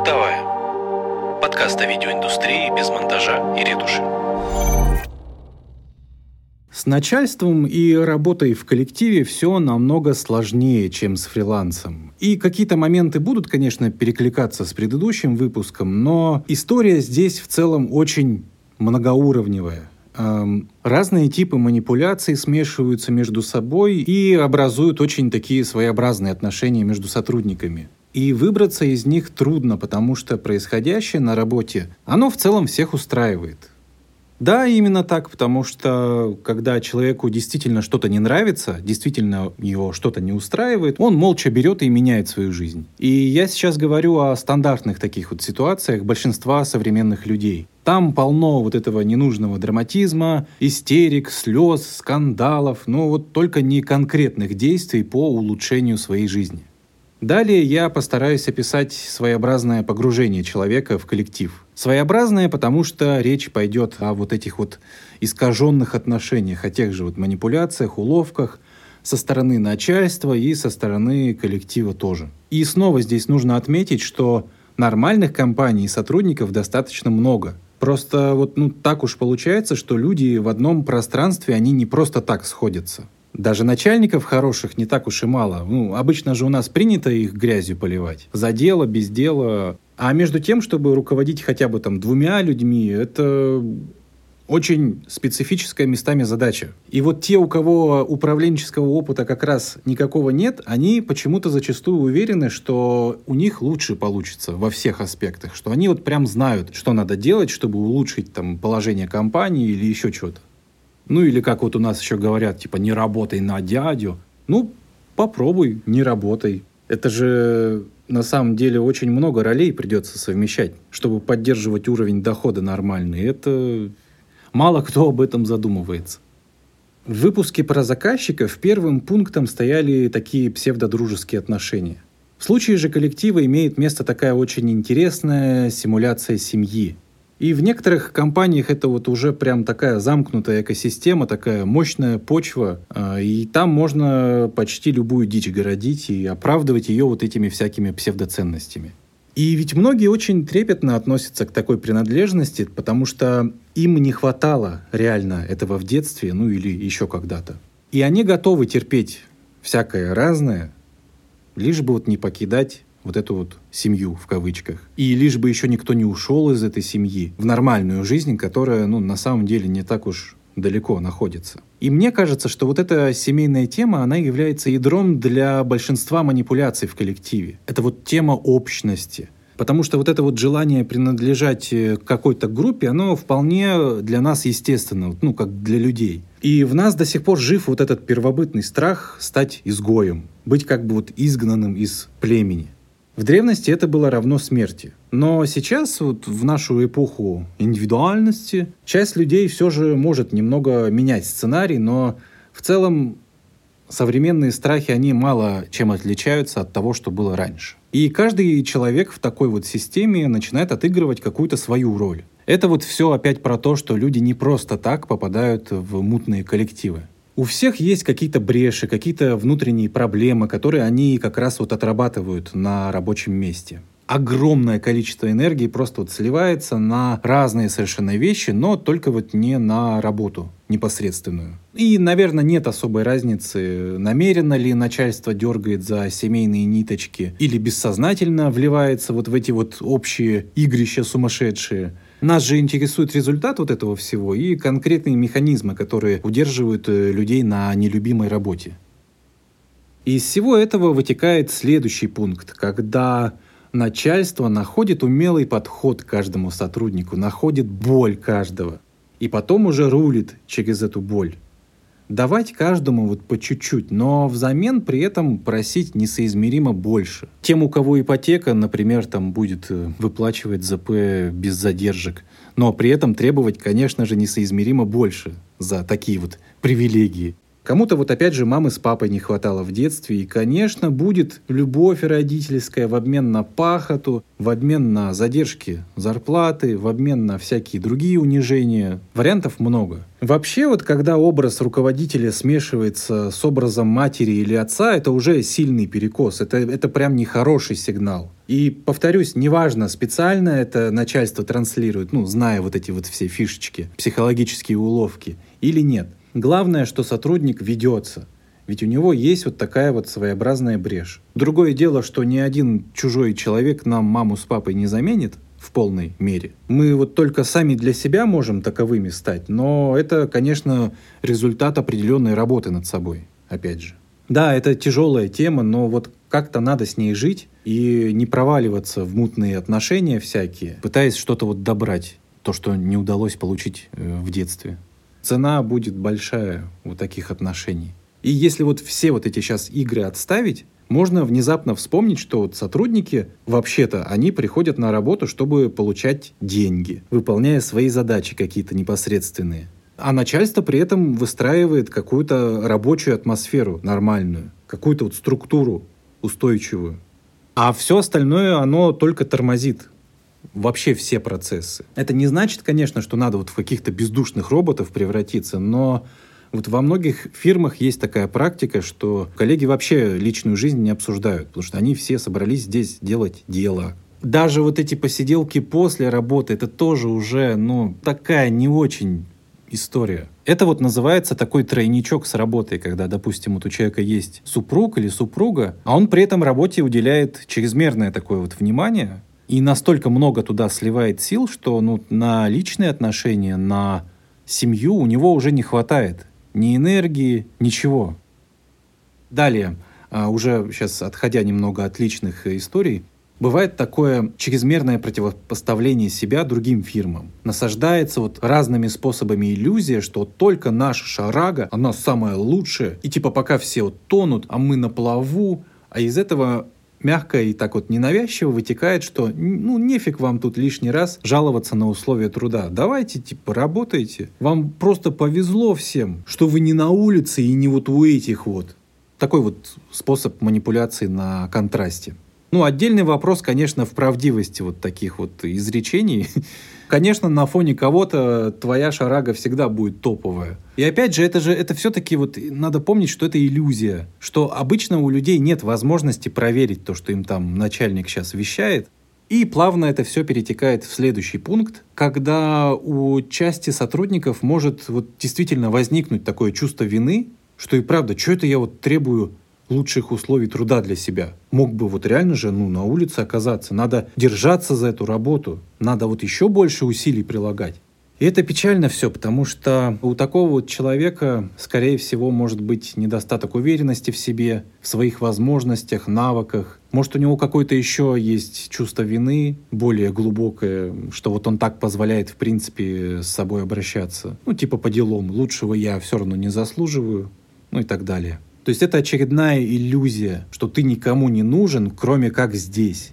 Бытовая. Подкаст о видеоиндустрии без монтажа и ретуши. С начальством и работой в коллективе все намного сложнее, чем с фрилансом. И какие-то моменты будут, конечно, перекликаться с предыдущим выпуском, но история здесь в целом очень многоуровневая. Эм, разные типы манипуляций смешиваются между собой и образуют очень такие своеобразные отношения между сотрудниками. И выбраться из них трудно, потому что происходящее на работе, оно в целом всех устраивает. Да, именно так, потому что когда человеку действительно что-то не нравится, действительно его что-то не устраивает, он молча берет и меняет свою жизнь. И я сейчас говорю о стандартных таких вот ситуациях большинства современных людей. Там полно вот этого ненужного драматизма, истерик, слез, скандалов, но вот только не конкретных действий по улучшению своей жизни. Далее я постараюсь описать своеобразное погружение человека в коллектив. Своеобразное, потому что речь пойдет о вот этих вот искаженных отношениях, о тех же вот манипуляциях, уловках со стороны начальства и со стороны коллектива тоже. И снова здесь нужно отметить, что нормальных компаний и сотрудников достаточно много. Просто вот ну так уж получается, что люди в одном пространстве, они не просто так сходятся. Даже начальников хороших не так уж и мало. Ну, обычно же у нас принято их грязью поливать. За дело, без дела. А между тем, чтобы руководить хотя бы там двумя людьми, это очень специфическая местами задача. И вот те, у кого управленческого опыта как раз никакого нет, они почему-то зачастую уверены, что у них лучше получится во всех аспектах, что они вот прям знают, что надо делать, чтобы улучшить там положение компании или еще что-то. Ну или как вот у нас еще говорят, типа не работай на дядю. Ну, попробуй, не работай. Это же на самом деле очень много ролей придется совмещать, чтобы поддерживать уровень дохода нормальный. Это мало кто об этом задумывается. В выпуске про заказчиков первым пунктом стояли такие псевдодружеские отношения. В случае же коллектива имеет место такая очень интересная симуляция семьи – и в некоторых компаниях это вот уже прям такая замкнутая экосистема, такая мощная почва, а, и там можно почти любую дичь городить и оправдывать ее вот этими всякими псевдоценностями. И ведь многие очень трепетно относятся к такой принадлежности, потому что им не хватало реально этого в детстве, ну или еще когда-то. И они готовы терпеть всякое разное, лишь бы вот не покидать вот эту вот семью в кавычках. И лишь бы еще никто не ушел из этой семьи в нормальную жизнь, которая, ну, на самом деле не так уж далеко находится. И мне кажется, что вот эта семейная тема, она является ядром для большинства манипуляций в коллективе. Это вот тема общности. Потому что вот это вот желание принадлежать э, какой-то группе, оно вполне для нас естественно, ну, как для людей. И в нас до сих пор жив вот этот первобытный страх стать изгоем, быть как бы вот изгнанным из племени. В древности это было равно смерти. Но сейчас, вот в нашу эпоху индивидуальности, часть людей все же может немного менять сценарий, но в целом современные страхи, они мало чем отличаются от того, что было раньше. И каждый человек в такой вот системе начинает отыгрывать какую-то свою роль. Это вот все опять про то, что люди не просто так попадают в мутные коллективы. У всех есть какие-то бреши, какие-то внутренние проблемы, которые они как раз вот отрабатывают на рабочем месте. Огромное количество энергии просто вот сливается на разные совершенно вещи, но только вот не на работу непосредственную. И, наверное, нет особой разницы, намеренно ли начальство дергает за семейные ниточки или бессознательно вливается вот в эти вот общие игрища сумасшедшие. Нас же интересует результат вот этого всего и конкретные механизмы, которые удерживают э, людей на нелюбимой работе. Из всего этого вытекает следующий пункт, когда начальство находит умелый подход к каждому сотруднику, находит боль каждого, и потом уже рулит через эту боль давать каждому вот по чуть-чуть, но взамен при этом просить несоизмеримо больше. Тем, у кого ипотека, например, там будет э, выплачивать ЗП без задержек, но при этом требовать, конечно же, несоизмеримо больше за такие вот привилегии. Кому-то вот опять же мамы с папой не хватало в детстве, и, конечно, будет любовь родительская в обмен на пахоту, в обмен на задержки зарплаты, в обмен на всякие другие унижения. Вариантов много. Вообще вот когда образ руководителя смешивается с образом матери или отца, это уже сильный перекос, это, это прям нехороший сигнал. И, повторюсь, неважно, специально это начальство транслирует, ну, зная вот эти вот все фишечки, психологические уловки, или нет. Главное, что сотрудник ведется. Ведь у него есть вот такая вот своеобразная брешь. Другое дело, что ни один чужой человек нам маму с папой не заменит, в полной мере. Мы вот только сами для себя можем таковыми стать, но это, конечно, результат определенной работы над собой, опять же. Да, это тяжелая тема, но вот как-то надо с ней жить и не проваливаться в мутные отношения всякие, пытаясь что-то вот добрать, то, что не удалось получить э, в детстве. Цена будет большая у таких отношений. И если вот все вот эти сейчас игры отставить, можно внезапно вспомнить, что вот сотрудники, вообще-то, они приходят на работу, чтобы получать деньги, выполняя свои задачи какие-то непосредственные. А начальство при этом выстраивает какую-то рабочую атмосферу нормальную, какую-то вот структуру устойчивую. А все остальное, оно только тормозит вообще все процессы. Это не значит, конечно, что надо вот в каких-то бездушных роботов превратиться, но вот во многих фирмах есть такая практика, что коллеги вообще личную жизнь не обсуждают, потому что они все собрались здесь делать дело. Даже вот эти посиделки после работы, это тоже уже, ну, такая не очень история. Это вот называется такой тройничок с работой, когда, допустим, вот у человека есть супруг или супруга, а он при этом работе уделяет чрезмерное такое вот внимание и настолько много туда сливает сил, что ну, на личные отношения, на семью у него уже не хватает ни энергии, ничего. Далее, а, уже сейчас отходя немного от личных историй, Бывает такое чрезмерное противопоставление себя другим фирмам. Насаждается вот разными способами иллюзия, что только наша шарага, она самая лучшая. И типа пока все вот тонут, а мы на плаву. А из этого мягко и так вот ненавязчиво вытекает, что ну нефиг вам тут лишний раз жаловаться на условия труда. Давайте типа работайте. Вам просто повезло всем, что вы не на улице и не вот у этих вот. Такой вот способ манипуляции на контрасте. Ну, отдельный вопрос, конечно, в правдивости вот таких вот изречений. Конечно, на фоне кого-то твоя шарага всегда будет топовая. И опять же, это же это все-таки вот надо помнить, что это иллюзия, что обычно у людей нет возможности проверить то, что им там начальник сейчас вещает. И плавно это все перетекает в следующий пункт, когда у части сотрудников может вот действительно возникнуть такое чувство вины, что и правда, что это я вот требую лучших условий труда для себя. Мог бы вот реально же ну, на улице оказаться. Надо держаться за эту работу. Надо вот еще больше усилий прилагать. И это печально все, потому что у такого вот человека, скорее всего, может быть недостаток уверенности в себе, в своих возможностях, навыках. Может, у него какое-то еще есть чувство вины, более глубокое, что вот он так позволяет, в принципе, с собой обращаться. Ну, типа по делам. Лучшего я все равно не заслуживаю. Ну и так далее. То есть это очередная иллюзия, что ты никому не нужен, кроме как здесь.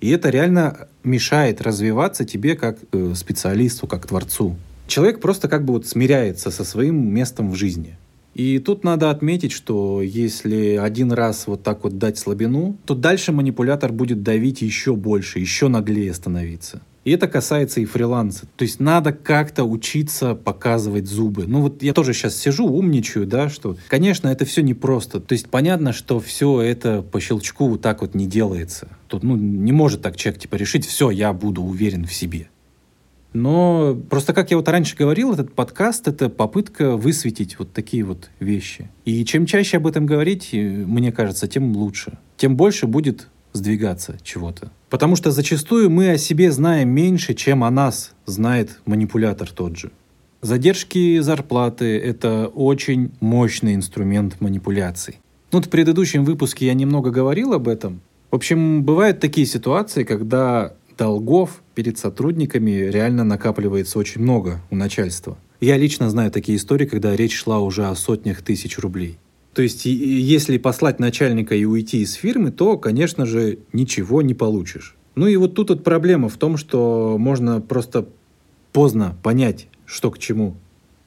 И это реально мешает развиваться тебе как э, специалисту, как творцу. Человек просто как бы вот смиряется со своим местом в жизни. И тут надо отметить, что если один раз вот так вот дать слабину, то дальше манипулятор будет давить еще больше, еще наглее становиться. И это касается и фриланса. То есть надо как-то учиться показывать зубы. Ну вот я тоже сейчас сижу, умничаю, да, что, конечно, это все непросто. То есть понятно, что все это по щелчку вот так вот не делается. Тут, ну, не может так человек, типа, решить, все, я буду уверен в себе. Но просто, как я вот раньше говорил, этот подкаст — это попытка высветить вот такие вот вещи. И чем чаще об этом говорить, э, мне кажется, тем лучше. Тем больше будет сдвигаться чего-то. Потому что зачастую мы о себе знаем меньше, чем о нас знает манипулятор тот же. Задержки зарплаты – это очень мощный инструмент манипуляций. Ну, вот в предыдущем выпуске я немного говорил об этом. В общем, бывают такие ситуации, когда долгов перед сотрудниками реально накапливается очень много у начальства. Я лично знаю такие истории, когда речь шла уже о сотнях тысяч рублей. То есть, если послать начальника и уйти из фирмы, то, конечно же, ничего не получишь. Ну и вот тут вот проблема в том, что можно просто поздно понять, что к чему.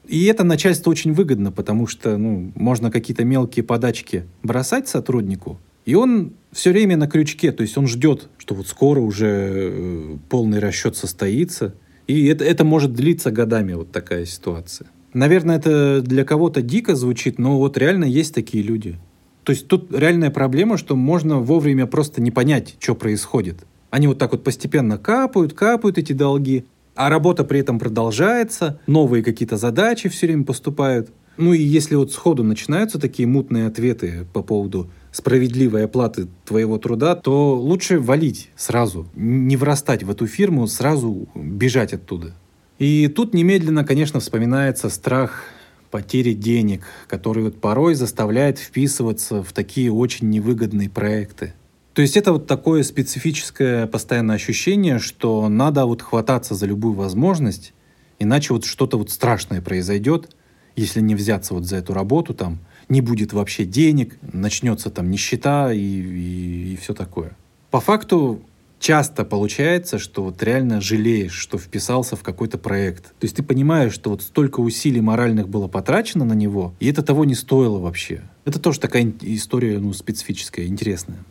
И это начальство очень выгодно, потому что ну, можно какие-то мелкие подачки бросать сотруднику, и он все время на крючке, то есть он ждет, что вот скоро уже э, полный расчет состоится. И это, это может длиться годами, вот такая ситуация. Наверное, это для кого-то дико звучит, но вот реально есть такие люди. То есть тут реальная проблема, что можно вовремя просто не понять, что происходит. Они вот так вот постепенно капают, капают эти долги, а работа при этом продолжается, новые какие-то задачи все время поступают. Ну и если вот сходу начинаются такие мутные ответы по поводу справедливой оплаты твоего труда, то лучше валить сразу, не врастать в эту фирму, сразу бежать оттуда. И тут немедленно, конечно, вспоминается страх потери денег, который вот порой заставляет вписываться в такие очень невыгодные проекты. То есть это вот такое специфическое постоянное ощущение, что надо вот хвататься за любую возможность, иначе вот что-то вот страшное произойдет, если не взяться вот за эту работу, там не будет вообще денег, начнется там нищета и, и, и все такое. По факту часто получается, что вот реально жалеешь, что вписался в какой-то проект. То есть ты понимаешь, что вот столько усилий моральных было потрачено на него, и это того не стоило вообще. Это тоже такая история ну, специфическая, интересная.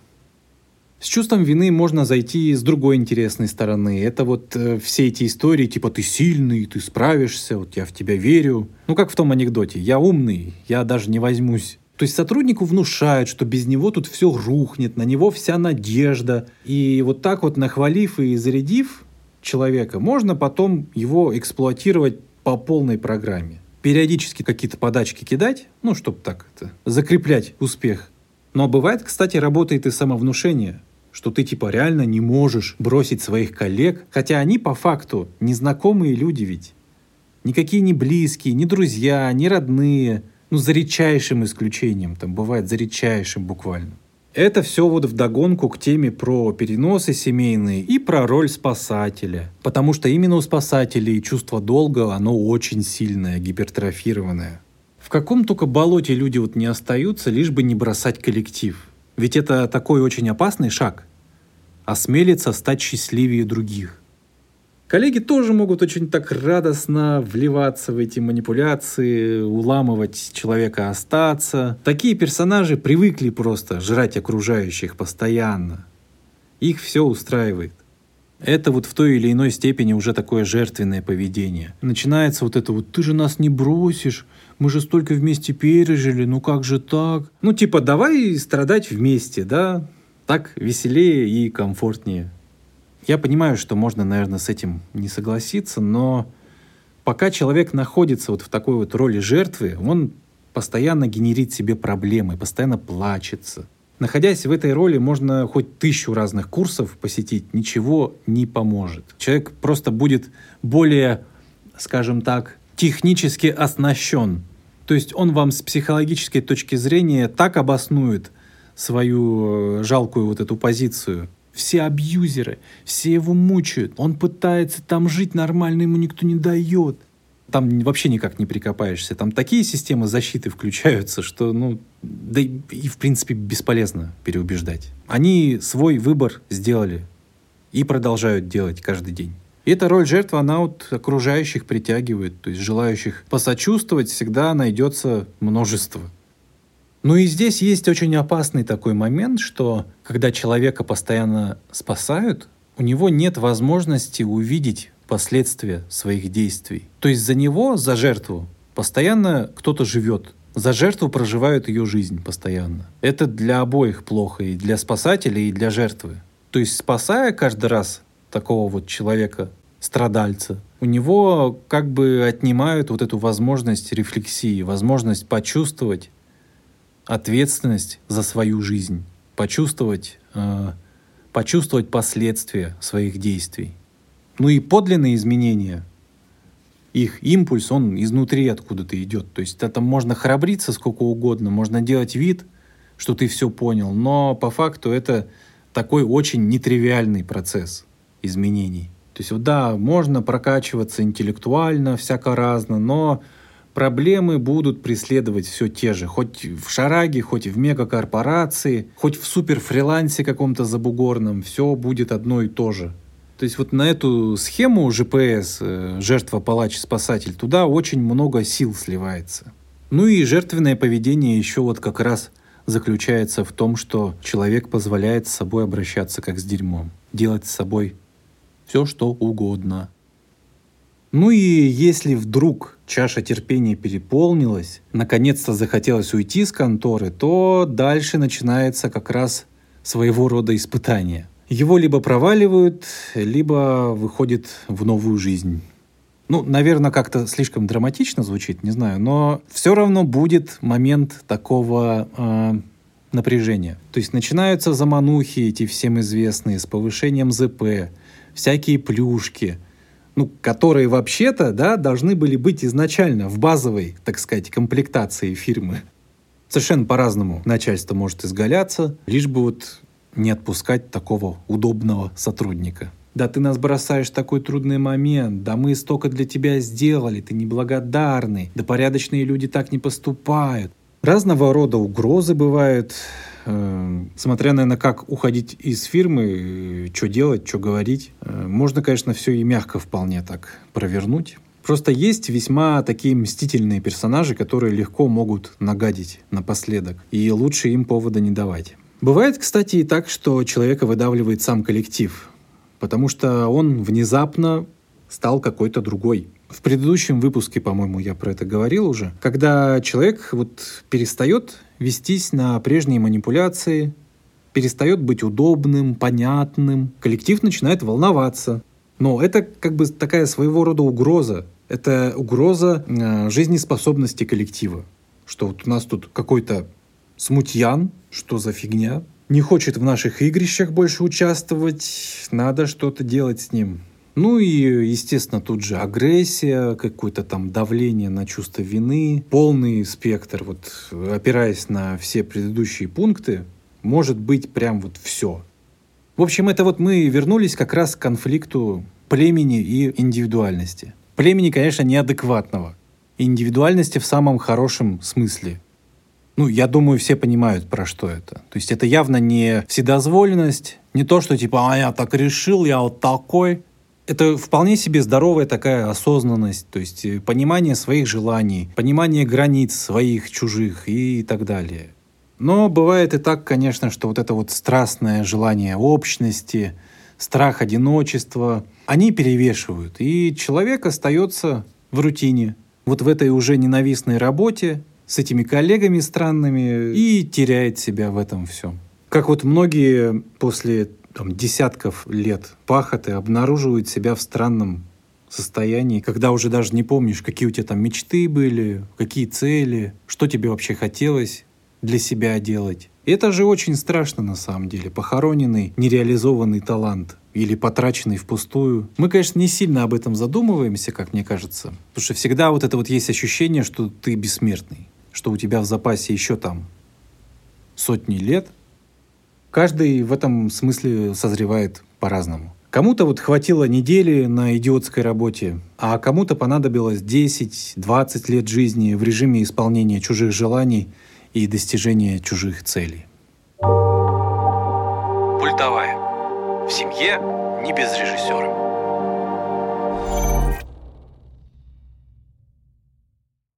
С чувством вины можно зайти с другой интересной стороны. Это вот э, все эти истории, типа ты сильный, ты справишься, вот я в тебя верю. Ну как в том анекдоте, я умный, я даже не возьмусь. То есть сотруднику внушают, что без него тут все рухнет, на него вся надежда. И вот так вот нахвалив и зарядив человека, можно потом его эксплуатировать по полной программе. Периодически какие-то подачки кидать, ну, чтобы так это, закреплять успех. Но бывает, кстати, работает и самовнушение что ты типа реально не можешь бросить своих коллег, хотя они по факту незнакомые люди ведь. Никакие не близкие, не друзья, не родные, ну за редчайшим исключением, там бывает за редчайшим буквально. Это все вот вдогонку к теме про переносы семейные и про роль спасателя. Потому что именно у спасателей чувство долга, оно очень сильное, гипертрофированное. В каком только болоте люди вот не остаются, лишь бы не бросать коллектив – ведь это такой очень опасный шаг. Осмелиться стать счастливее других. Коллеги тоже могут очень так радостно вливаться в эти манипуляции, уламывать человека остаться. Такие персонажи привыкли просто жрать окружающих постоянно. Их все устраивает. Это вот в той или иной степени уже такое жертвенное поведение. Начинается вот это вот «ты же нас не бросишь», мы же столько вместе пережили, ну как же так? Ну типа давай страдать вместе, да? Так веселее и комфортнее. Я понимаю, что можно, наверное, с этим не согласиться, но пока человек находится вот в такой вот роли жертвы, он постоянно генерит себе проблемы, постоянно плачется. Находясь в этой роли, можно хоть тысячу разных курсов посетить, ничего не поможет. Человек просто будет более, скажем так, технически оснащен. То есть он вам с психологической точки зрения так обоснует свою э, жалкую вот эту позицию. Все абьюзеры, все его мучают. Он пытается там жить нормально, ему никто не дает. Там вообще никак не прикопаешься. Там такие системы защиты включаются, что, ну, да и, и в принципе бесполезно переубеждать. Они свой выбор сделали и продолжают делать каждый день. И эта роль жертвы, она вот окружающих притягивает, то есть желающих посочувствовать всегда найдется множество. Ну и здесь есть очень опасный такой момент, что когда человека постоянно спасают, у него нет возможности увидеть последствия своих действий. То есть за него, за жертву, постоянно кто-то живет. За жертву проживают ее жизнь постоянно. Это для обоих плохо, и для спасателя, и для жертвы. То есть спасая каждый раз такого вот человека, страдальца, у него как бы отнимают вот эту возможность рефлексии, возможность почувствовать ответственность за свою жизнь, почувствовать, э, почувствовать последствия своих действий. Ну и подлинные изменения, их импульс, он изнутри откуда-то идет. То есть это можно храбриться сколько угодно, можно делать вид, что ты все понял, но по факту это такой очень нетривиальный процесс изменений. То есть, да, можно прокачиваться интеллектуально, всяко разно, но проблемы будут преследовать все те же. Хоть в шараге, хоть в мегакорпорации, хоть в суперфрилансе каком-то забугорном, все будет одно и то же. То есть вот на эту схему ЖПС, э, жертва, палач, спасатель, туда очень много сил сливается. Ну и жертвенное поведение еще вот как раз заключается в том, что человек позволяет с собой обращаться как с дерьмом, делать с собой все что угодно. Ну и если вдруг чаша терпения переполнилась, наконец-то захотелось уйти с конторы, то дальше начинается как раз своего рода испытание. его либо проваливают, либо выходит в новую жизнь. Ну, наверное, как-то слишком драматично звучит, не знаю, но все равно будет момент такого э, напряжения. То есть начинаются заманухи эти всем известные с повышением ЗП, всякие плюшки, ну, которые вообще-то, да, должны были быть изначально в базовой, так сказать, комплектации фирмы. Совершенно по-разному начальство может изгаляться, лишь бы вот не отпускать такого удобного сотрудника. Да ты нас бросаешь в такой трудный момент, да мы столько для тебя сделали, ты неблагодарный, да порядочные люди так не поступают. Разного рода угрозы бывают, смотря, наверное, как уходить из фирмы, что делать, что говорить. Э, можно, конечно, все и мягко вполне так провернуть. Просто есть весьма такие мстительные персонажи, которые легко могут нагадить напоследок, и лучше им повода не давать. Бывает, кстати, и так, что человека выдавливает сам коллектив, потому что он внезапно стал какой-то другой. В предыдущем выпуске, по-моему, я про это говорил уже, когда человек вот перестает вестись на прежние манипуляции, перестает быть удобным, понятным, коллектив начинает волноваться. Но это как бы такая своего рода угроза. Это угроза э, жизнеспособности коллектива. Что вот у нас тут какой-то смутьян, что за фигня, не хочет в наших игрищах больше участвовать, надо что-то делать с ним. Ну и, естественно, тут же агрессия, какое-то там давление на чувство вины, полный спектр, вот опираясь на все предыдущие пункты, может быть прям вот все. В общем, это вот мы вернулись как раз к конфликту племени и индивидуальности. Племени, конечно, неадекватного. Индивидуальности в самом хорошем смысле. Ну, я думаю, все понимают, про что это. То есть это явно не вседозволенность, не то, что типа, а я так решил, я вот такой. Это вполне себе здоровая такая осознанность, то есть э, понимание своих желаний, понимание границ своих, чужих и так далее. Но бывает и так, конечно, что вот это вот страстное желание общности, страх одиночества, они перевешивают, и человек остается в рутине, вот в этой уже ненавистной работе, с этими коллегами странными и теряет себя в этом всем. Как вот многие после там, десятков лет пахоты обнаруживают себя в странном состоянии, когда уже даже не помнишь, какие у тебя там мечты были, какие цели, что тебе вообще хотелось для себя делать. Это же очень страшно на самом деле, похороненный, нереализованный талант или потраченный впустую. Мы, конечно, не сильно об этом задумываемся, как мне кажется, потому что всегда вот это вот есть ощущение, что ты бессмертный что у тебя в запасе еще там сотни лет, каждый в этом смысле созревает по-разному. Кому-то вот хватило недели на идиотской работе, а кому-то понадобилось 10-20 лет жизни в режиме исполнения чужих желаний и достижения чужих целей. Пультовая. В семье не без режиссера.